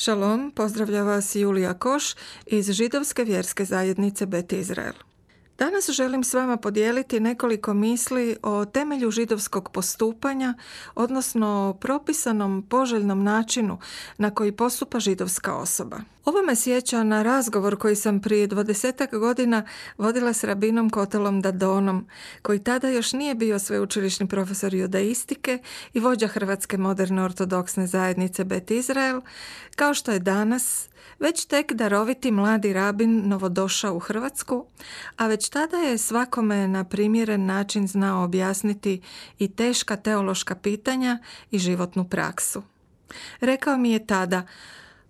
Šalom, pozdravlja vas Julija Koš iz židovske vjerske zajednice Bet Izrael. Danas želim s vama podijeliti nekoliko misli o temelju židovskog postupanja, odnosno propisanom poželjnom načinu na koji postupa židovska osoba. Ovo me sjeća na razgovor koji sam prije dvadesetak godina vodila s rabinom Kotelom Dadonom, koji tada još nije bio sveučilišni profesor judaistike i vođa Hrvatske moderne ortodoksne zajednice Bet Izrael, kao što je danas već tek daroviti mladi rabin novodošao u Hrvatsku, a već tada je svakome na primjeren način znao objasniti i teška teološka pitanja i životnu praksu. Rekao mi je tada,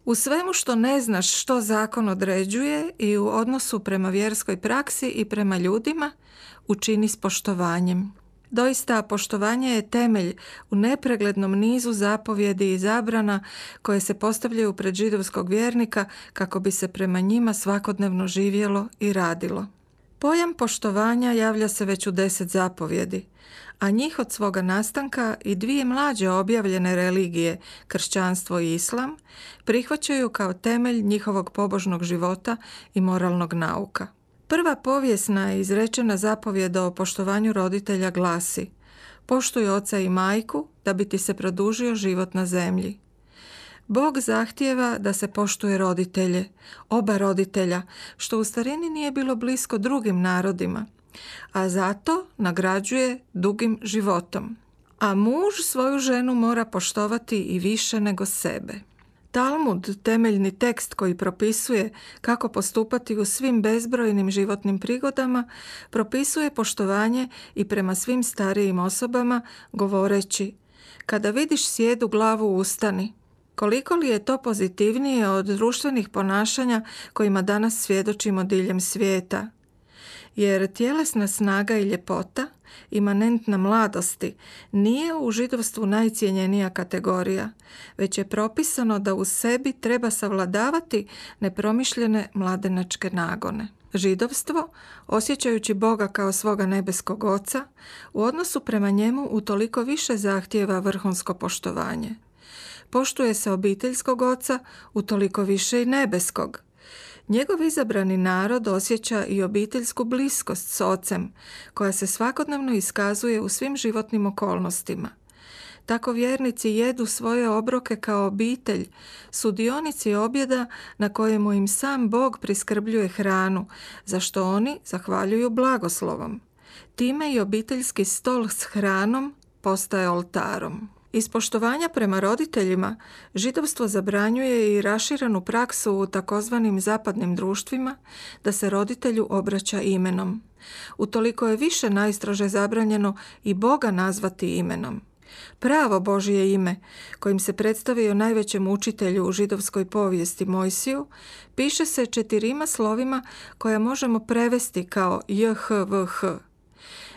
u svemu što ne znaš što zakon određuje i u odnosu prema vjerskoj praksi i prema ljudima, učini s poštovanjem. Doista, poštovanje je temelj u nepreglednom nizu zapovjedi i zabrana koje se postavljaju pred židovskog vjernika kako bi se prema njima svakodnevno živjelo i radilo. Pojam poštovanja javlja se već u deset zapovjedi, a njih od svoga nastanka i dvije mlađe objavljene religije, kršćanstvo i islam, prihvaćaju kao temelj njihovog pobožnog života i moralnog nauka. Prva povijesna i izrečena zapovjeda o poštovanju roditelja glasi Poštuj oca i majku da bi ti se produžio život na zemlji. Bog zahtjeva da se poštuje roditelje, oba roditelja, što u starini nije bilo blisko drugim narodima, a zato nagrađuje dugim životom. A muž svoju ženu mora poštovati i više nego sebe. Talmud, temeljni tekst koji propisuje kako postupati u svim bezbrojnim životnim prigodama, propisuje poštovanje i prema svim starijim osobama, govoreći Kada vidiš sjedu glavu ustani. Koliko li je to pozitivnije od društvenih ponašanja kojima danas svjedočimo diljem svijeta? Jer tjelesna snaga i ljepota, imanentna mladosti, nije u židovstvu najcijenjenija kategorija, već je propisano da u sebi treba savladavati nepromišljene mladenačke nagone. Židovstvo, osjećajući Boga kao svoga nebeskog oca, u odnosu prema njemu utoliko više zahtjeva vrhunsko poštovanje. Poštuje se obiteljskog oca, utoliko više i nebeskog – Njegov izabrani narod osjeća i obiteljsku bliskost s ocem, koja se svakodnevno iskazuje u svim životnim okolnostima. Tako vjernici jedu svoje obroke kao obitelj, sudionici objeda na kojemu im sam Bog priskrbljuje hranu, za što oni zahvaljuju blagoslovom. Time i obiteljski stol s hranom postaje oltarom. Iz poštovanja prema roditeljima, židovstvo zabranjuje i raširenu praksu u takozvanim zapadnim društvima da se roditelju obraća imenom. Utoliko je više najstrože zabranjeno i Boga nazvati imenom. Pravo Božije ime, kojim se predstavio najvećem učitelju u židovskoj povijesti Mojsiju, piše se četirima slovima koja možemo prevesti kao JHVH.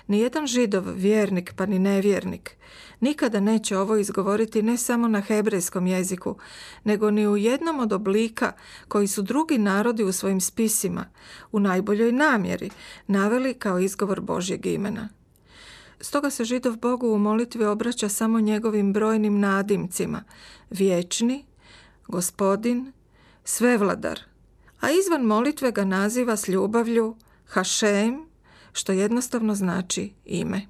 Nijedan židov, vjernik pa ni nevjernik, nikada neće ovo izgovoriti ne samo na hebrejskom jeziku, nego ni u jednom od oblika koji su drugi narodi u svojim spisima, u najboljoj namjeri, naveli kao izgovor Božjeg imena. Stoga se židov Bogu u molitvi obraća samo njegovim brojnim nadimcima, vječni, gospodin, svevladar, a izvan molitve ga naziva s ljubavlju Hašem, što jednostavno znači ime.